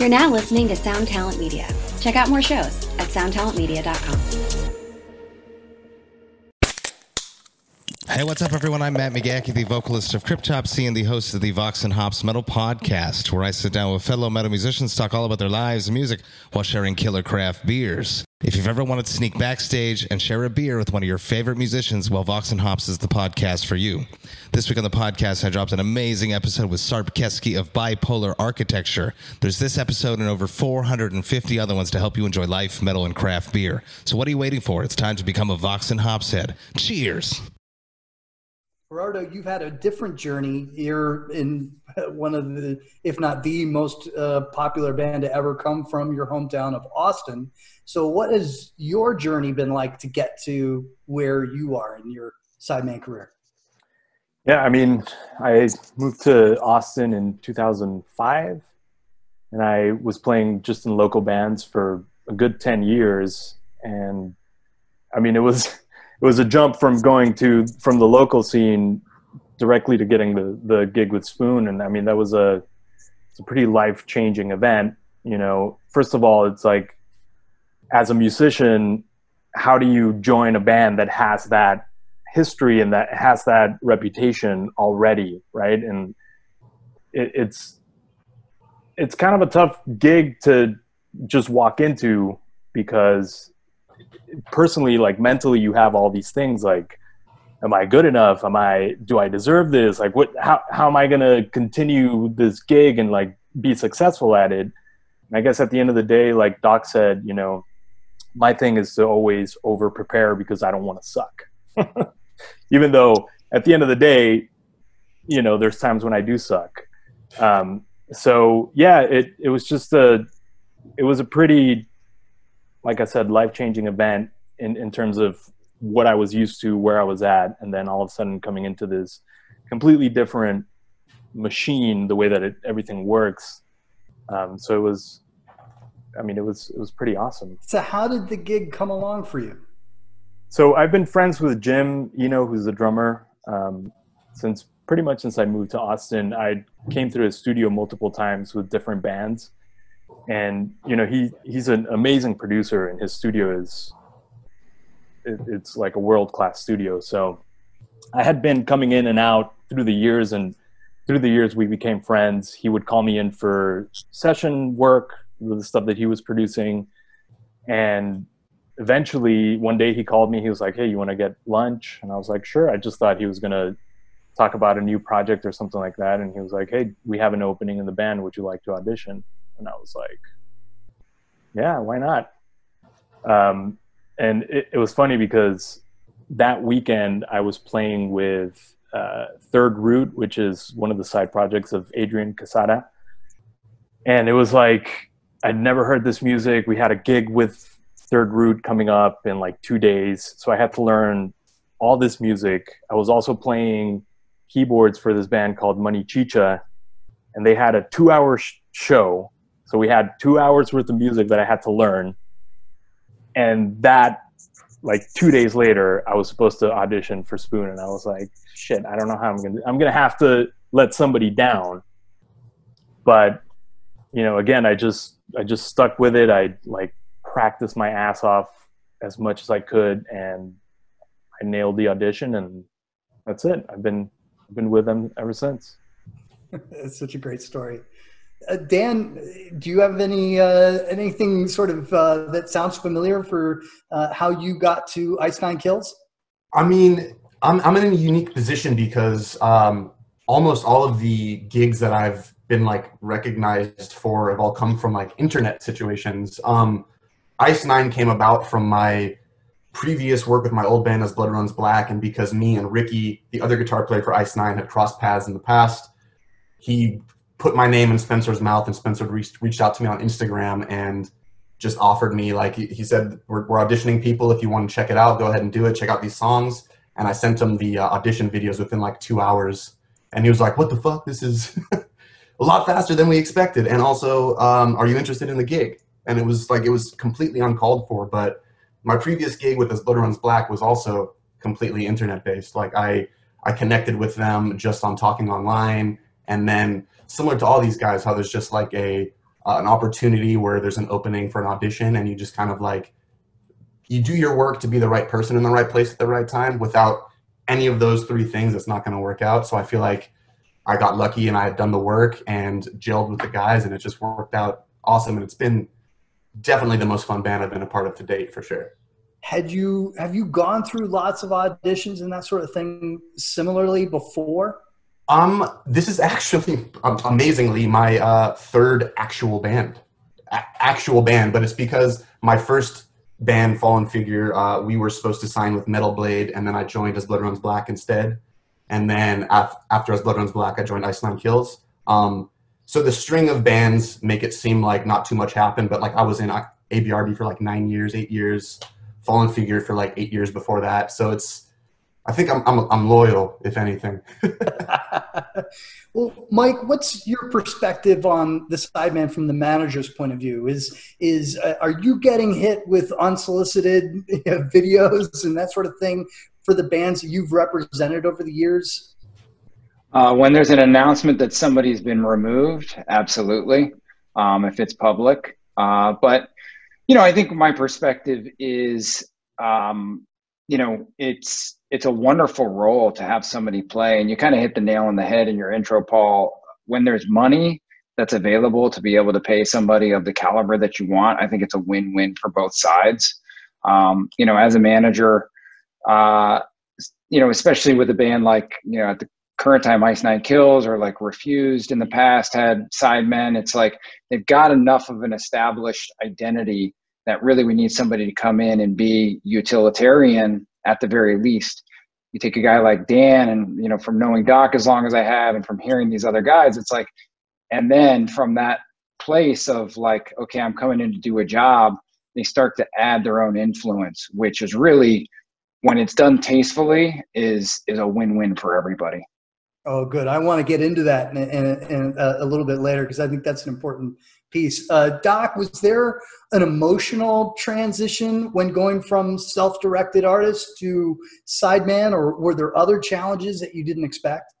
You're now listening to Sound Talent Media. Check out more shows at soundtalentmedia.com. Hey, what's up, everyone? I'm Matt McGachy, the vocalist of Cryptopsy and the host of the Vox and Hops Metal Podcast, where I sit down with fellow metal musicians, talk all about their lives and music while sharing killer craft beers. If you've ever wanted to sneak backstage and share a beer with one of your favorite musicians, well, Vox and Hops is the podcast for you. This week on the podcast, I dropped an amazing episode with Sarp Keski of Bipolar Architecture. There's this episode and over 450 other ones to help you enjoy life, metal, and craft beer. So what are you waiting for? It's time to become a Vox and Hops head. Cheers! Gerardo, you've had a different journey. You're in one of the, if not the most uh, popular band to ever come from your hometown of Austin. So, what has your journey been like to get to where you are in your sideman career? Yeah, I mean, I moved to Austin in 2005, and I was playing just in local bands for a good 10 years. And I mean, it was it was a jump from going to from the local scene directly to getting the the gig with Spoon, and I mean that was a it's a pretty life changing event. You know, first of all, it's like as a musician, how do you join a band that has that history and that has that reputation already, right? And it, it's it's kind of a tough gig to just walk into because personally like mentally you have all these things like am i good enough? Am i do i deserve this? Like what how, how am i going to continue this gig and like be successful at it? And i guess at the end of the day like doc said you know my thing is to always over prepare because i don't want to suck. Even though at the end of the day you know there's times when i do suck. Um, so yeah it, it was just a it was a pretty like I said, life changing event in, in terms of what I was used to, where I was at, and then all of a sudden coming into this completely different machine, the way that it, everything works. Um, so it was, I mean, it was it was pretty awesome. So how did the gig come along for you? So I've been friends with Jim, you know, who's the drummer, um, since pretty much since I moved to Austin. I came through his studio multiple times with different bands and you know he he's an amazing producer and his studio is it, it's like a world class studio. So i had been coming in and out through the years and through the years we became friends. He would call me in for session work the stuff that he was producing. And eventually one day he called me he was like hey you want to get lunch? And i was like sure. I just thought he was going to talk about a new project or something like that. And he was like hey we have an opening in the band. Would you like to audition and I was like, yeah, why not? Um, and it, it, was funny because that weekend I was playing with uh, Third Root, which is one of the side projects of Adrian Quesada. And it was like, I'd never heard this music. We had a gig with Third Root coming up in like two days. So I had to learn all this music. I was also playing keyboards for this band called Money Chicha. And they had a two hour sh- show so we had two hours worth of music that I had to learn. And that, like two days later, I was supposed to audition for Spoon, and I was like, shit, I don't know how I'm gonna. I'm gonna have to let somebody down. But, you know, again, I just I just stuck with it. I like practiced my ass off as much as I could, and I nailed the audition, and that's it. I've been I've been with them ever since. it's such a great story. Uh, Dan, do you have any uh, anything sort of uh, that sounds familiar for uh, how you got to Ice Nine Kills? I mean, I'm I'm in a unique position because um, almost all of the gigs that I've been like recognized for have all come from like internet situations. Um, Ice Nine came about from my previous work with my old band as Blood Runs Black, and because me and Ricky, the other guitar player for Ice Nine, had crossed paths in the past, he put my name in Spencer's mouth, and Spencer reached, reached out to me on Instagram and just offered me like he, said we're, we're, auditioning people. If you want to check it out go ahead and do it. Check out these songs. And i sent him the uh, audition videos within like two hours. And he was like what the fuck? This is a lot faster than we expected. And also um, are you interested in the gig? And it was like it was completely uncalled for but my previous gig with this blood runs black was also completely internet based like i i connected with them just on talking online and then similar to all these guys, how there's just like a uh, an opportunity where there's an opening for an audition and you just kind of like you do your work to be the right person in the right place at the right time without any of those three things it's not going to work out. So i feel like i got lucky and i had done the work and gelled with the guys and it just worked out awesome and it's been definitely the most fun band i've been a part of to date for sure. Had you have you gone through lots of auditions and that sort of thing similarly before um this is actually amazingly my uh, third actual band. A- actual band but it's because my first band fallen figure uh, we were supposed to sign with metal blade and then i joined as blood runs black instead. And then af- after as blood runs black i joined ice nine kills. Um, so the string of bands make it seem like not too much happened but like i was in abrb for like nine years eight years fallen figure for like eight years before that. So it's i think i'm, I'm, I'm loyal if anything. Well mike what's your perspective on the sideman from the manager's point of view? Is is uh, are you getting hit with unsolicited you know, videos and that sort of thing for the bands that you've represented over the years? Uh, when there's an announcement that somebody's been removed absolutely um, if it's public. Uh, but you know, I think my perspective is, um, you know, it's it's a wonderful role to have somebody play, and you kind of hit the nail on the head in your intro, Paul. When there's money that's available to be able to pay somebody of the caliber that you want, I think it's a win-win for both sides. Um, you know, as a manager, uh, you know, especially with a band like you know at the current time Ice Nine Kills or like Refused in the past had sidemen. It's like they've got enough of an established identity that really we need somebody to come in and be utilitarian at the very least. You take a guy like Dan, and you know, from knowing Doc as long as I have, and from hearing these other guys, it's like, and then from that place of like, okay, I'm coming in to do a job, they start to add their own influence, which is really, when it's done tastefully, is is a win-win for everybody. Oh, good. I want to get into that in, in, in a, a little bit later because I think that's an important piece. Uh, Doc, was there an emotional transition when going from self-directed artist to sideman, or were there other challenges that you didn't expect?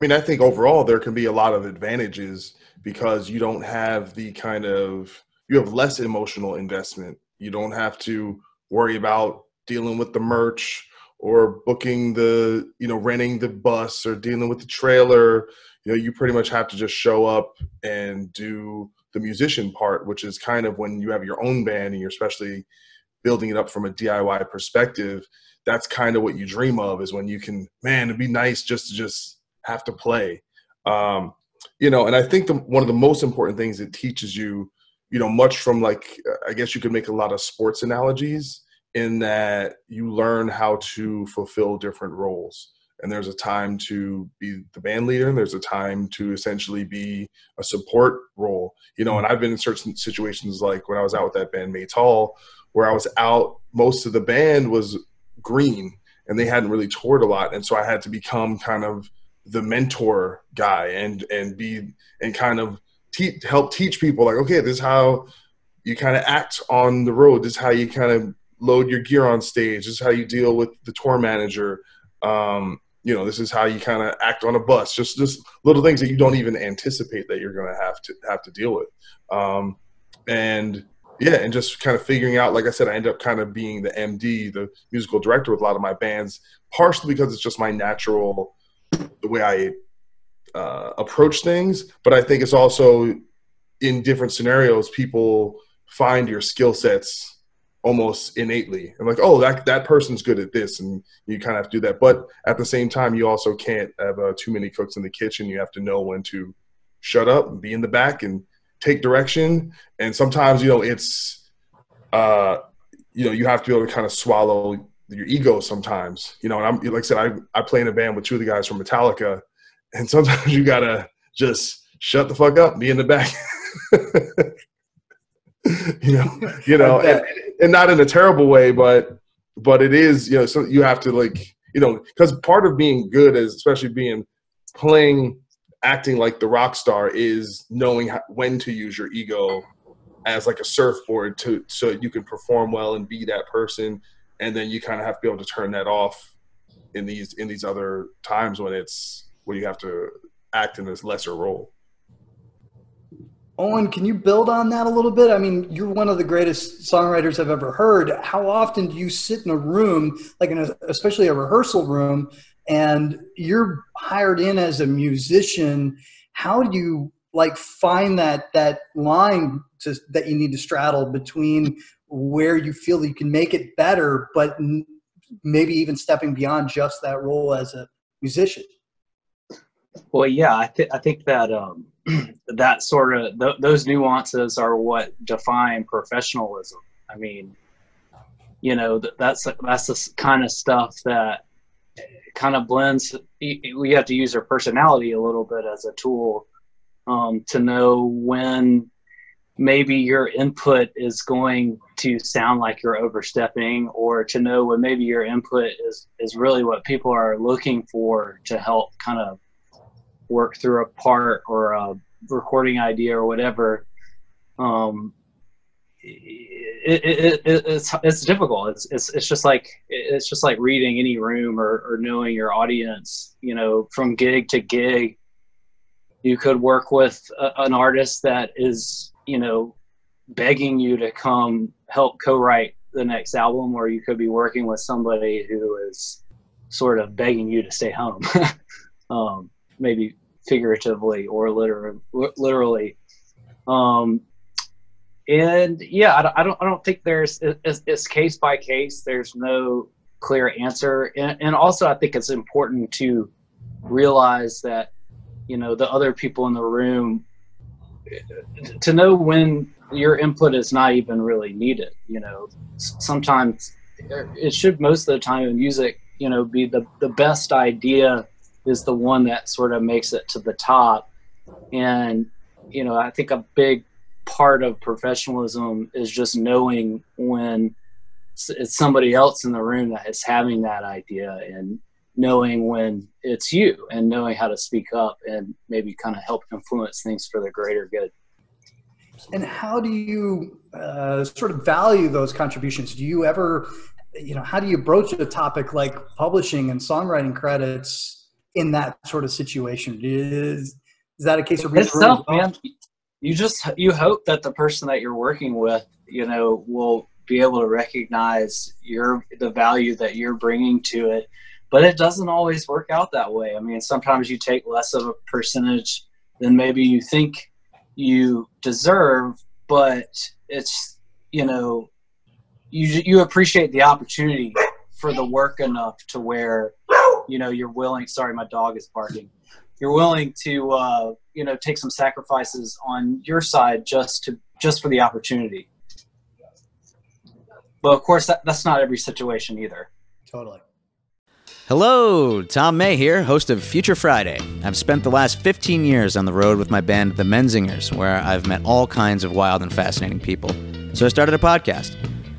I mean, I think overall there can be a lot of advantages because you don't have the kind of you have less emotional investment. You don't have to worry about dealing with the merch or booking the you know renting the bus or dealing with the trailer you know you pretty much have to just show up and do the musician part, which is kind of when you have your own band and you're especially building it up from a DIY perspective. That's kind of what you dream of is when you can, man, it'd be nice just to just have to play. Um, you know, and I think the, one of the most important things it teaches you, you know, much from like, I guess you could make a lot of sports analogies in that you learn how to fulfill different roles and there's a time to be the band leader and there's a time to essentially be a support role you know and i've been in certain situations like when i was out with that band Maytal where i was out most of the band was green and they hadn't really toured a lot and so i had to become kind of the mentor guy and and be and kind of te- help teach people like okay this is how you kind of act on the road this is how you kind of load your gear on stage this is how you deal with the tour manager um, you know this is how you kind of act on a bus just just little things that you don't even anticipate that you're going to have to have to deal with. Um, and yeah and just kind of figuring out like i said i end up kind of being the md the musical director with a lot of my bands partially because it's just my natural the way i uh, approach things but i think it's also in different scenarios people find your skill sets almost innately. And like oh that that person's good at this and you kind of have to do that. But at the same time you also can't have uh, too many cooks in the kitchen. You have to know when to shut up and be in the back and take direction. And sometimes you know it's uh you know you have to be able to kind of swallow your ego sometimes you know. And i'm like i said i, I play in a band with two of the guys from metallica and sometimes you gotta just shut the fuck up be in the back you know, you know, and, and, not in a terrible way, but but it is, you know, so you have to like, you know, because part of being good is especially being playing, acting like the rock star is knowing how, when to use your ego as like a surfboard to so you can perform well and be that person, and then you kind of have to be able to turn that off in these in these other times when it's when you have to act in this lesser role Owen, can you build on that a little bit? I mean, you're one of the greatest songwriters I've ever heard. How often do you sit in a room, like in a, especially a rehearsal room, and you're hired in as a musician? How do you like find that that line to, that you need to straddle between where you feel you can make it better, but maybe even stepping beyond just that role as a musician? Well, yeah, I, th- I think that um, that sort of th- those nuances are what define professionalism. I mean, you know, th- that's that's the kind of stuff that kind of blends. We have to use our personality a little bit as a tool um, to know when maybe your input is going to sound like you're overstepping or to know when maybe your input is is really what people are looking for to help kind of work through a part or a recording idea or whatever um, it, it, it, it's it's difficult. It's, it's it's just like it's just like reading any room or, or knowing your audience you know from gig to gig. You could work with a, an artist that is you know begging you to come help co-write the next album or you could be working with somebody who is sort of begging you to stay home. Um, maybe figuratively or literally literally. Um, and yeah I, I, don't i don't think there's it's, it's, case by case there's no clear answer. And, and also i think it's important to realize that you know the other people in the room to know when your input is not even really needed you know. Sometimes it should most of the time in music you know be the the best idea is the one that sort of makes it to the top and you know i think a big part of professionalism is just knowing when it's somebody else in the room that is having that idea and knowing when it's you and knowing how to speak up and maybe kind of help influence things for the greater good. And how do you uh, sort of value those contributions? Do you ever, you know, how do you broach a topic like publishing and songwriting credits in that sort of situation? Is, is that a case of it's tough, man. You just you hope that the person that you're working with, you know, will be able to recognize your the value that you're bringing to it but it doesn't always work out that way. I mean, sometimes you take less of a percentage than maybe you think you deserve, but it's you know you you appreciate the opportunity for the work enough to where you know you're willing. Sorry, my dog is barking. You're willing to uh, you know take some sacrifices on your side just to just for the opportunity. But of course, that, that's not every situation either. Totally. Hello, Tom May here, host of Future Friday. I've spent the last 15 years on the road with my band, The Menzingers, where I've met all kinds of wild and fascinating people. So I started a podcast.